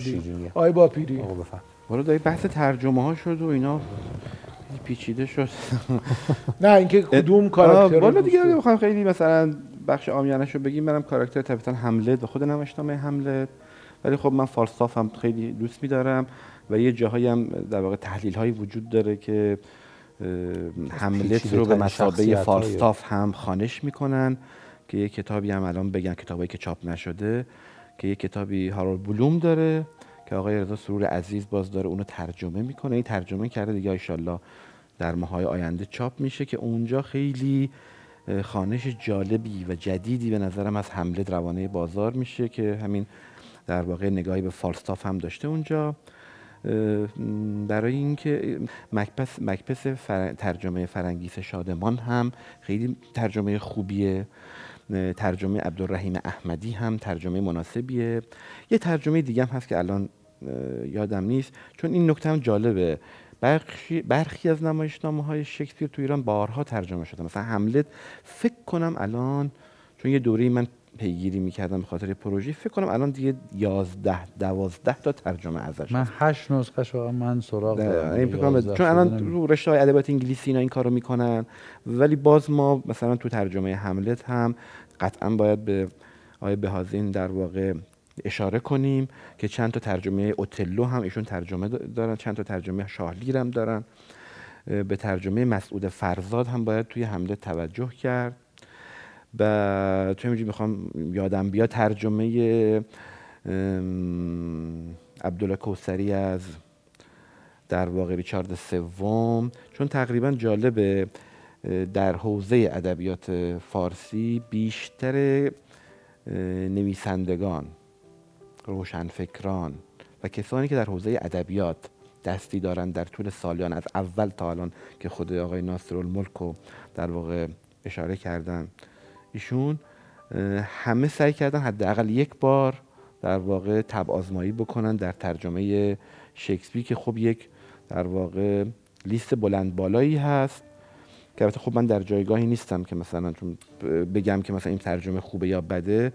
عالی. باپیری. آقا بفهم والا داری بحث ترجمه ها شد و اینا پیچیده شد. نه اینکه کدوم کاراکتر والا رو دیگه؟ بخوام خیلی مثلا بخش آمیانش رو بگیم. منم کاراکتر طبیعتا حملت و خود نمایشنامه حملت ولی خب من فالستاف هم خیلی دوست میدارم و یه جاهایی هم در واقع تحلیل هایی وجود داره که حملت پیچیده رو به مسابقه. فالستاف هم خانش می‌کنن که یه کتابی هم الان بگن کتابی که چاپ نشده که یه کتابی هارول بلوم داره که آقای رضا سرور عزیز باز داره اونو ترجمه می‌کنه این ترجمه کرده دیگه ایشالله در ماهای آینده چاپ میشه که اونجا خیلی خانش جالبی و جدیدی به نظرم از حمله روانه بازار میشه که همین در واقع نگاهی به فالستاف هم داشته اونجا برای اینکه مکپس مکپس فر- ترجمه فرنگیس شادمان هم خیلی ترجمه خوبیه. ترجمه عبدالرحیم احمدی هم ترجمه مناسبیه. یه ترجمه دیگه هم هست که الان یادم نیست. چون این نکته هم جالبه. برخی, برخی از نمایشنامه های شکسپیر تو ایران بارها ترجمه شده. مثلا حملت فکر کنم الان چون یه دوره من پیگیری می‌کردم به خاطر پروژه. فکر کنم الان دیگه یازده دوازده تا ترجمه ازش من هشت نسخه شو من سراغ دارم. چون الان رو رشته های ادبیات انگلیسی اینا این کارو می‌کنن. ولی باز ما مثلا تو ترجمه حملت هم قطعا باید به آقای بهازین در واقع اشاره کنیم که چند تا ترجمه اوتلو هم ایشون ترجمه دارن چند تا ترجمه شاهلیر هم دارن به ترجمه مسعود فرزاد هم باید توی حمله توجه کرد. و تو همینجوری می‌خوام یادم بیا ترجمه عبدالله کوسری از در واقع ریچارد سوم. چون تقریبا جالبه در حوزه ادبیات فارسی بیشتر نویسندگان روشنفکران و کسانی که در حوزه ادبیات دستی دارند در طول سالیان از اول تا الان که خود آقای ناصر الملک رو در واقع اشاره کردن. ایشون همه سعی کردن حداقل یک بار در واقع تب آزمایی بکنن در ترجمه شکسپیر که خب یک در واقع لیست بلند بالایی هست. که البته خب من در جایگاهی نیستم که مثلا چون بگم که مثلا این ترجمه خوبه یا بده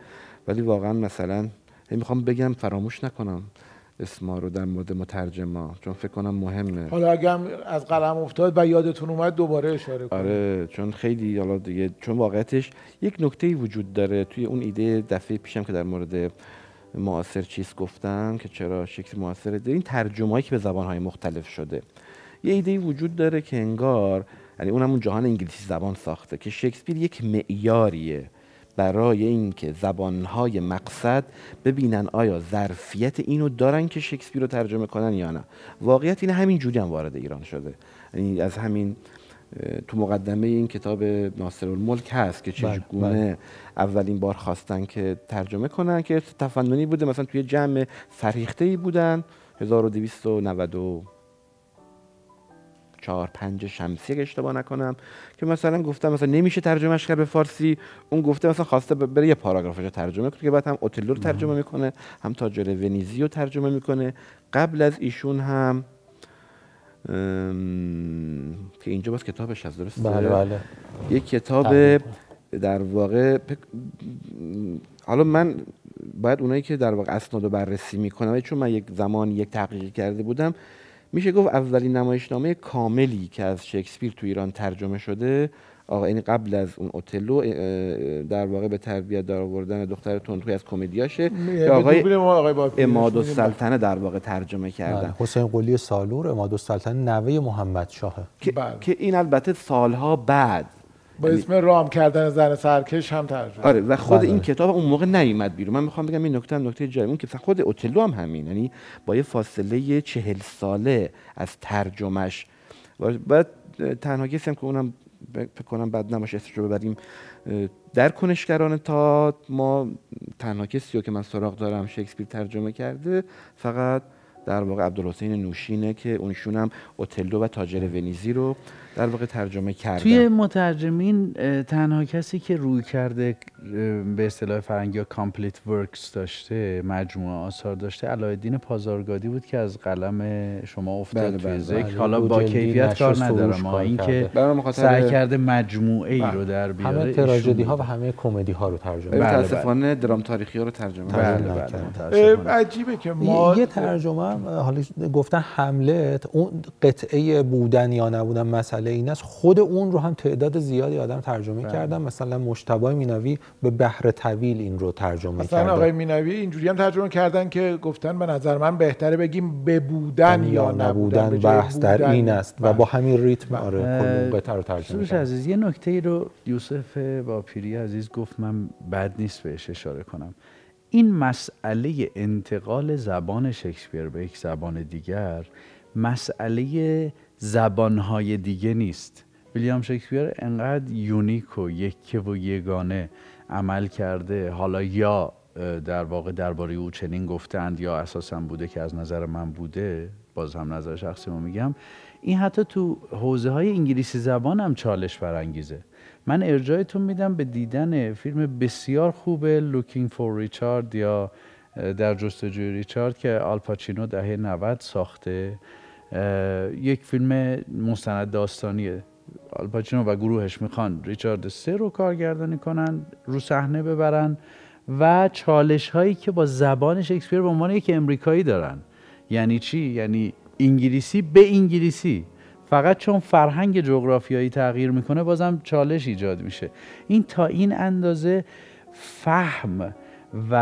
ولی واقعا مثلا می‌خوام بگم فراموش نکنم. اسما رو در مورد مترجما چون فکر کنم مهمه. حالا اگه هم از قلم افتاد و یادتون اومد دوباره اشاره کنید. آره چون خیلی حالا دیگه چون واقعیتش یک نکته وجود داره توی اون ایده دفعه پیشم که در مورد معاصر چیز گفتم که چرا شکل معاصر ده این ترجمه‌ای که به زبان‌های مختلف شده. یه ایده وجود داره که انگار یعنی اون همون جهان انگلیسی زبان ساخته که شکسپیر یک معیاریه. برای اینکه زبانهای مقصد ببینن آیا ظرفیت اینو دارن که شکسپیر رو ترجمه کنن یا نه. واقعیت این همین جوری هم وارد ایران شده. یعنی از همین تو مقدمه این کتاب ناصر الملک هست که بله، چگونه اولین بار خواستن که ترجمه کنن که تفننی بوده. مثلا توی جمع فرهیخته ای بودن 1294 چهار پنج شمسی اگه اشتباه نکنم که مثلا گفتم مثلا نمیشه ترجمهش کرد به فارسی. اون گفته مثلا خواسته بره یه پاراگرافش ترجمه کنه که بعد هم اوتلو رو ترجمه می‌کنه هم تاجر ونیزی رو ترجمه می‌کنه. قبل از ایشون هم که اینجا باز کتابش از درست بله بله. یک کتاب در واقع حالا من باید اونایی که در واقع اسناد رو بررسی می‌کنم چون من یک زمان یک تحقیقی کرده بودم میشه گفت اولین نمایشنامه کاملی که از شکسپیر تو ایران ترجمه شده آقا این قبل از اون اوتلو در واقع به تربیت در آوردن دختر تندخوی از کمدیاشه که آقای اماد السلطنه در واقع ترجمه کردن. بله، حسین قلی سالور اماد السلطنه نوه محمد شاهه که, بله. که این البته سالها بعد با یعنی اسم رام کردن زن سرکش هم ترجمه. آره و خود این کتاب اون موقع نیومد بیرون. من می‌خوام بگم این نکته هم نکته جالب. که خود اوتلو هم همین. یعنی با یه فاصله چهل ساله از ترجمهش. بعد تنها کسی هم که اونم فکر کنم بعد نماش اسمش رو ببریم. در کنشگران تئاتر ما تنها کسی رو که من سراغ دارم شکسپیر ترجمه کرده فقط در واقع عبدالحسین نوشینه که ایشون هم اتللو و تاجر ونیزی رو در واقع ترجمه کرده توی مترجمین تنها کسی که روی کرده به اصطلاح فرنگی ها complete works داشته مجموعه آثار داشته علاءالدین پازارگادی بود که از قلم شما افتاد بله توی بله ذکر بله. حالا با کیفیت کار ندارم. ما اینکه سعی کرده مجموعه ای رو در بیاره همه تراژدی ها و همه کمدی ها رو ترجمه بله متاسفانه درام تاریخی ها رو ترجمه بله بله عجیبه که ما یه ترجمه حالا گفتن حملت اون قطعه بودن یا نبودن مسئله مسئله این است. خود اون رو هم تعداد زیادی آدم ترجمه بله. کردن. مثلا مشتبه مینوی به بحر طویل این رو ترجمه مثلا کردن آقای مینوی اینجوری هم ترجمه کردن که گفتن به نظر من بهتره بگیم به بودن یا نبودن بحث در این است و با همین ریتم بله. آره کل رو ترجمه کرد عزیز یه نکته ای رو یوسف باپیری عزیز گفت من بد نیست بهش اشاره کنم. این مسئله انتقال زبان شکسپیر به یک زبان دیگر مسئله زبانهای دیگه نیست. ویلیام شکسپیر انقدر یونیک و یکه و یگانه عمل کرده. حالا یا در واقع درباره او چنین گفتند یا اساسا بوده که از نظر من بوده باز هم نظر شخصی ما میگم این حتی تو حوزه های انگلیسی زبان هم چالش برانگیزه. من ارجایتون میدم به دیدن فیلم بسیار خوبه Looking for ریچارد یا در جستجوی ریچارد که آلپاچینو دهه 90 ساخته. یک فیلم مستند داستانیه. آلپاچینو و گروهش می‌خوان ریچارد سه رو کارگردانی کنن رو صحنه ببرن و چالش هایی که با زبان شکسپیر به عنوان یک امریکایی دارن. یعنی چی؟ یعنی انگلیسی به انگلیسی. فقط چون فرهنگ جغرافیایی تغییر می‌کنه بازم چالش ایجاد میشه. این تا این اندازه فهم و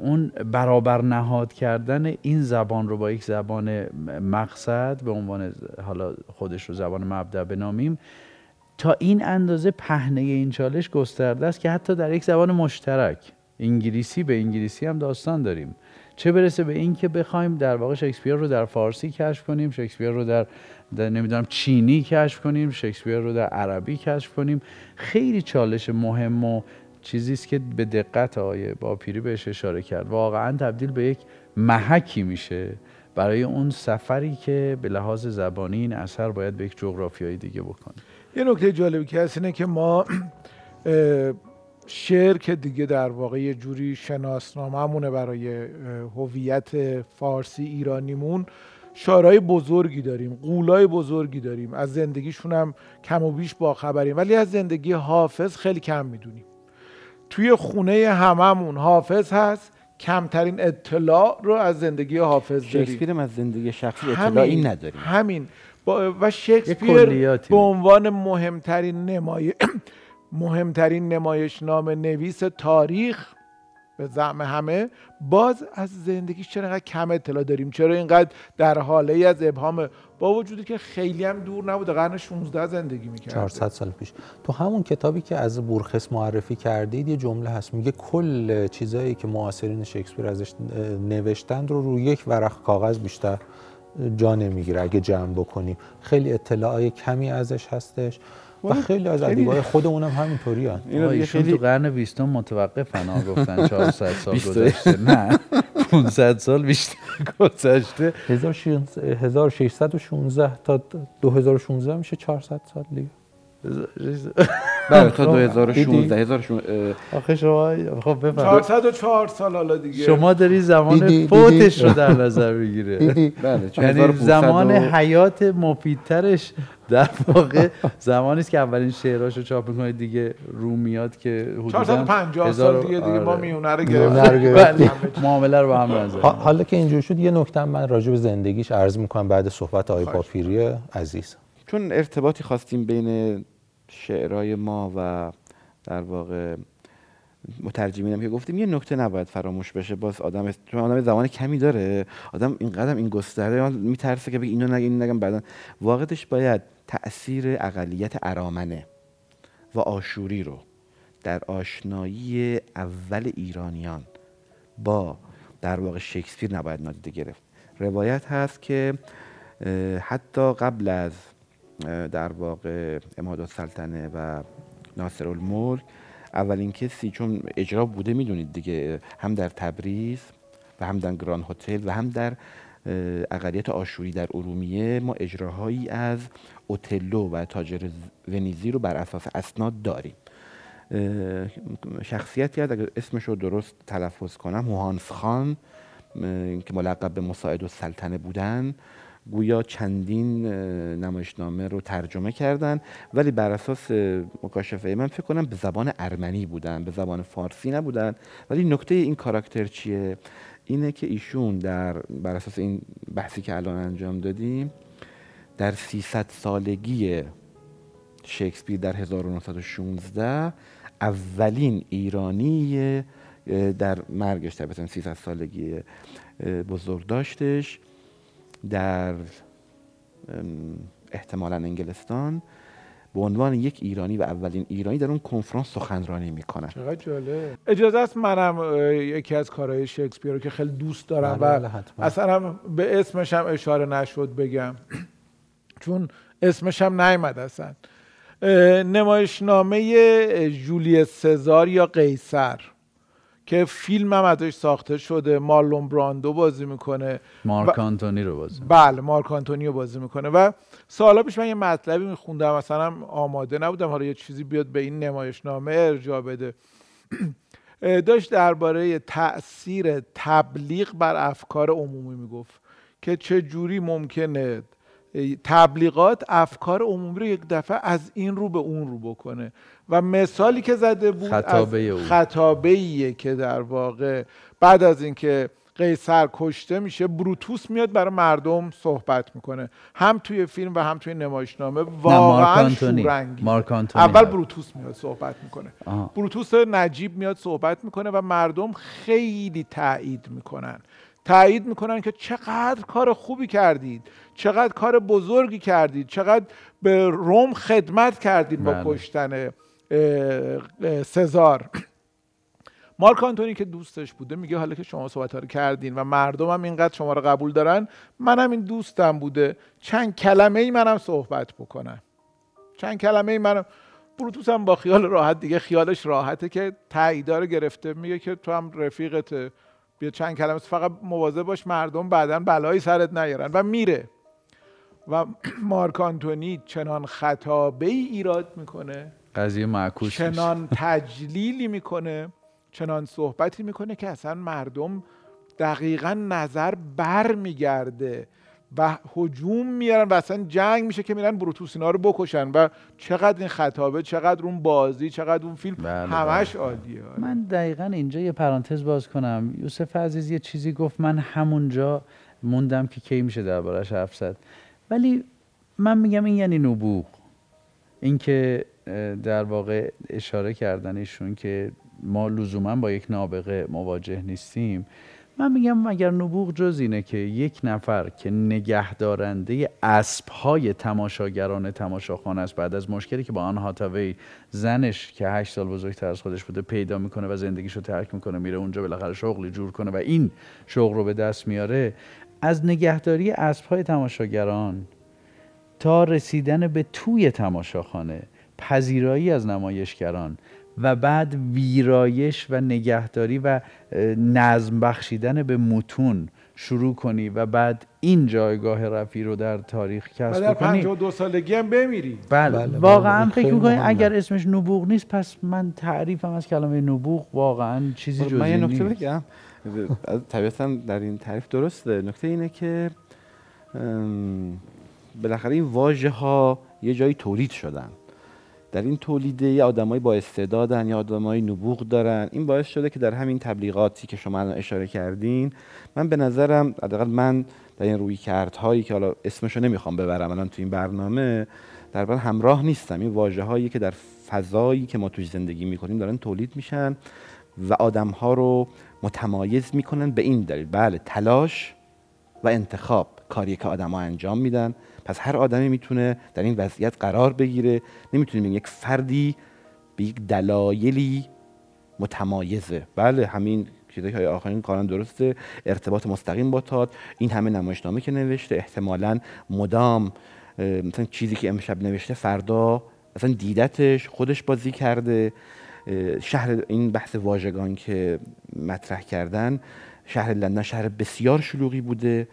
اون برابر نهاد کردن این زبان رو با یک زبان مقصد به عنوان حالا خودش رو زبان مبدع بنامیم تا این اندازه پهنه این چالش گسترده است که حتی در یک زبان مشترک انگلیسی به انگلیسی هم داستان داریم. چه برسه به این که بخوایم در واقع شکسپیر رو در فارسی کشف کنیم شکسپیر رو در, در نمی‌دونم چینی کشف کنیم شکسپیر رو در عربی کشف کنیم. خیلی چالش مهم و چیزی است که به دقت آقای باپیری بهش اشاره کرد. واقعا تبدیل به یک محکی میشه برای اون سفری که به لحاظ زبانی این اثر باید به یک جغرافیایی دیگه بکنه. یه نکته جالبی که هست اینه که ما شعر که دیگه در واقع یه جوری شناسنامه‌مونه برای هویت فارسی ایرانیمون شعرهای بزرگی داریم قولای بزرگی داریم. از زندگیشون هم کم و بیش با خبریم ولی از زندگی حافظ خیلی کم می‌دونیم. توی خونه هممون حافظ هست. کمترین اطلاع رو از زندگی حافظ داریم. شکسپیر از زندگی شخصی اطلاعی نداریم. همین. و شکسپیر به عنوان مهمترین نمای مهمترین نمایش نام نویس تاریخ به زعم همه. باز از زندگیش چرا اینقدر کم اطلاع داریم؟ چرا اینقدر در حاله ای از ابهام؟ با وجودی که خیلی هم دور نبوده قرن 16 زندگی می‌کرد 400 سال پیش. تو همون کتابی که از بورخس معرفی کردید یه جمله هست. میگه کل چیزایی که معاصرین شکسپیر ازش نوشتند رو روی یک ورق کاغذ بیشتر جا نمی‌گیره اگه جمع بکنیم. خیلی اطلاعای کمی ازش هستش. و خیلی از ادیبای خودمونم همینطوری هست ایشون خیلی... تو قرن 20 متوقفن ها گفتن 400 سال گذشته. نه 500 سال بیشتر گذشته. 1616 تا 2016 میشه 400 سال دیگه. بله تا 2016 2016 آخه شما خب بفرمایید. 404 سال حالا دیگه. شما داری زمان فوتش رو در نظر بگیره بله یعنی زمان حیات مفیدترش در واقع زمانی است که اولین شعراشو چاپ می‌کنه دیگه رومیات که حدودا 450 سال دیگه دیگه ما میونه رو گرفتیم. معامله رو با هم نظر حالا که اینجور شد یه نکته من راجع به زندگیش عرض می‌کنم بعد صحبت آقای باپیری عزیز. چون ارتباطی خواستیم بین شعرهای ما و در واقع مترجمینم که گفتیم یه نکته نباید فراموش بشه. باز آدم چون آدم زمان کمی داره آدم اینقدر این گسترده میترسه که بگه اینو نگم اینو نگم بعدا واقعش باید تاثیر اقلیت ارامنه و آشوری رو در آشنایی اول ایرانیان با در واقع شکسپیر نباید نادیده گرفت. روایت هست که حتی قبل از در واقع اماد سلطنه و ناصر الملک. اولین کسی چون اجرا بوده می‌دونید دیگه هم در تبریز و هم در گران هتل و هم در اقلیت آشوری در ارومیه ما اجراهایی از اوتلو و تاجر ونیزی رو بر اساس اسناد داریم. شخصیتی هست اگر اسمش رو درست تلفظ کنم هوانس خان که ملقب به مساعد و سلطنه بودن. گویا چندین نمایشنامه رو ترجمه کردن ولی بر اساس مکاشفه من فکر کنم به زبان ارمنی بودن به زبان فارسی نبودن. ولی نکته این کاراکتر چیه؟ اینه که ایشون در بر اساس این بحثی که الان انجام دادیم در 300 سالگی شکسپیر در 1916 اولین ایرانی در مرگش در 300 سالگی بزرگ داشتش. در احتمالا انگلستان به عنوان یک ایرانی و اولین ایرانی در اون کنفرانس سخنرانی می‌کنن. چقدر جالب. اجازه است منم یکی از کارهای شکسپیر رو که خیلی دوست دارم بله، و اصلا به اسمش هم اشاره نشد بگم. چون اسمش هم نیامد اصلا. نمایشنامه جولیس سزار یا قیصر. که فیلم هم ازش ساخته شده مارلون براندو بازی می‌کنه. مارک آنتونی رو بازی بله مارک آنتونی رو بازی می‌کنه. و سالا پیش من یه مطلبی میخوندم مثلا آماده نبودم. حالا یه چیزی بیاد به این نمایشنامه ارجاع بده. داشت درباره تاثیر تبلیغ بر افکار عمومی می‌گفت که چه جوری ممکنه تبلیغات افکار عمومی رو یک دفعه از این رو به اون رو بکنه. و مثالی که زده بود خطابه از خطابه که در واقع بعد از اینکه قیصر کشته میشه بروتوس میاد برای مردم صحبت می‌کنه. هم توی فیلم و هم توی نمایشنامه. واقعا شورانگیز. اول بروتوس میاد صحبت می‌کنه. آه. بروتوس نجیب میاد صحبت می‌کنه و مردم خیلی تایید می‌کنن. تایید می‌کنن که چقدر کار خوبی کردید. چقدر کار بزرگی کردید. چقدر به روم خدمت کردید با بله. کشتن سزار. مارک آنتونی که دوستش بوده میگه حالا که شما صحبت رو کردین و مردم هم اینقدر شما رو قبول دارن منم این دوستم بوده. چند کلمه ای منم صحبت بکنم. چند کلمه ای منم. بروتوس هم با خیال راحت دیگه خیالش راحته که تاییدا گرفته. میگه که تو هم رفیقت بیا چند کلمه فقط مواظب باش مردم بعدا بلایی سرت نیارن. و میره. و مارک آنتونی چنان خطابه ای ایراد می‌کنه. قضیه معکوس چنان تجلیلی می‌کنه چنان صحبتی می‌کنه که اصلا مردم دقیقا نظر بر میگرده و هجوم میارن و اصلا جنگ میشه که میرن بروتوس اینا رو بکشن و چقدر این خطابه چقدر اون بازی چقدر اون فیلم بله همش بله. عالیه آره. من دقیقا اینجا یه پرانتز باز کنم. یوسف عزیز یه چیزی گفت من همونجا موندم که کی میشه دربارش حرف زد. ولی من میگم این یعنی نبوغ. اینکه در واقع اشاره کردن ایشون که ما لزوما با یک نابغه مواجه نیستیم. من میگم اگر نبوغ جز اینه که یک نفر که نگهدارنده اسب های تماشاگران تماشاخانه است بعد از مشکلی که با آن هاتاوی زنش که هشت سال بزرگتر از خودش بوده پیدا می‌کنه و زندگیشو ترک می‌کنه میره اونجا بالاخره شغلی جور کنه و این شغل رو به دست میاره. از نگهداری اسب های تماشاگران تا رسیدن به توی تماشاخانه پذیرایی از نمایشگران و بعد ویرایش و نگهداری و نظم بخشیدن به متون شروع کنی و بعد این جایگاه رفی رو در تاریخ کسب و در کنی. دو سالگی هم بمیری. بله, بله، واقعا بله، فکر می‌کنی. اگر اسمش نبوغ نیست پس من تعریفم از کلمه نبوغ واقعا چیزی جزئی من یه نکته نیست. بگم. طبیعتا در این تعریف درسته. نکته اینه که بالاخره این واژه ها یه جایی تولید شدن. در این تولیده یه آدمایی با استعدادن یا آدمایی نبوغ دارن. این باعث شده که در همین تبلیغاتی که شما الان اشاره کردین من به نظرم حداقل من در این روی کردهایی که حالا اسمشو نمی‌خوام ببرم الان تو این برنامه در واقع همراه نیستم. این واژه هایی که در فضایی که ما توش زندگی می‌کنیم دارن تولید میشن و آدم ها رو متمایز می‌کنن به این دلیل. بله تلاش و انتخاب کاری که آدما انجام میدن. پس هر آدمی می‌تونه در این وضعیت قرار بگیره. نمی‌تونیم یک فردی به یک دلایلی متمایزه. بله همین چیزایی که آخرین کاران درسته. ارتباط مستقیم با تات این همه نمایشنامه که نوشته احتمالا مدام مثلا چیزی که امشب نوشته فردا مثلا دیدتش خودش بازی کرده. شهر این بحث واژگان که مطرح کردن شهر لندن شهر بسیار شلوغی بوده.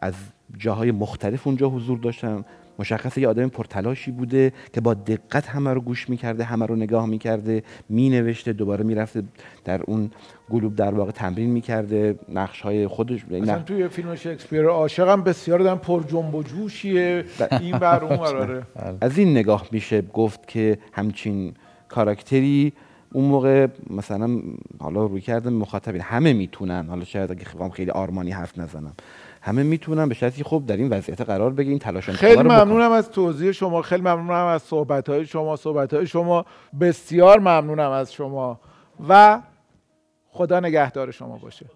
از جاهای مختلف اونجا حضور داشتم. مشخصه یه آدم پرتلاشی بوده که با دقت همه رو گوش می‌کرده همه رو نگاه می‌کرده مینوشته دوباره می‌رفته در اون گلوب در واقع تمرین می‌کرده. نقش های خودش مثلا توی فیلم شکسپیر عاشقم بسیار دارن پر جنب و جوشیه. این بر اون قراره از این نگاه میشه گفت که همچین کاراکتری اون موقع مثلا حالا روی کردن مخاطبین همه می‌تونن. حالا شاید اگه بخوام خیلی آرمانی حرف نزنم. همه می‌تونن به شرطی خب در این وضعیت قرار بگیرین تلاش خیلی. ممنونم از توضیح شما خیلی ممنونم از صحبت های شما صحبت های شما بسیار ممنونم از شما و خدا نگهدار شما باشه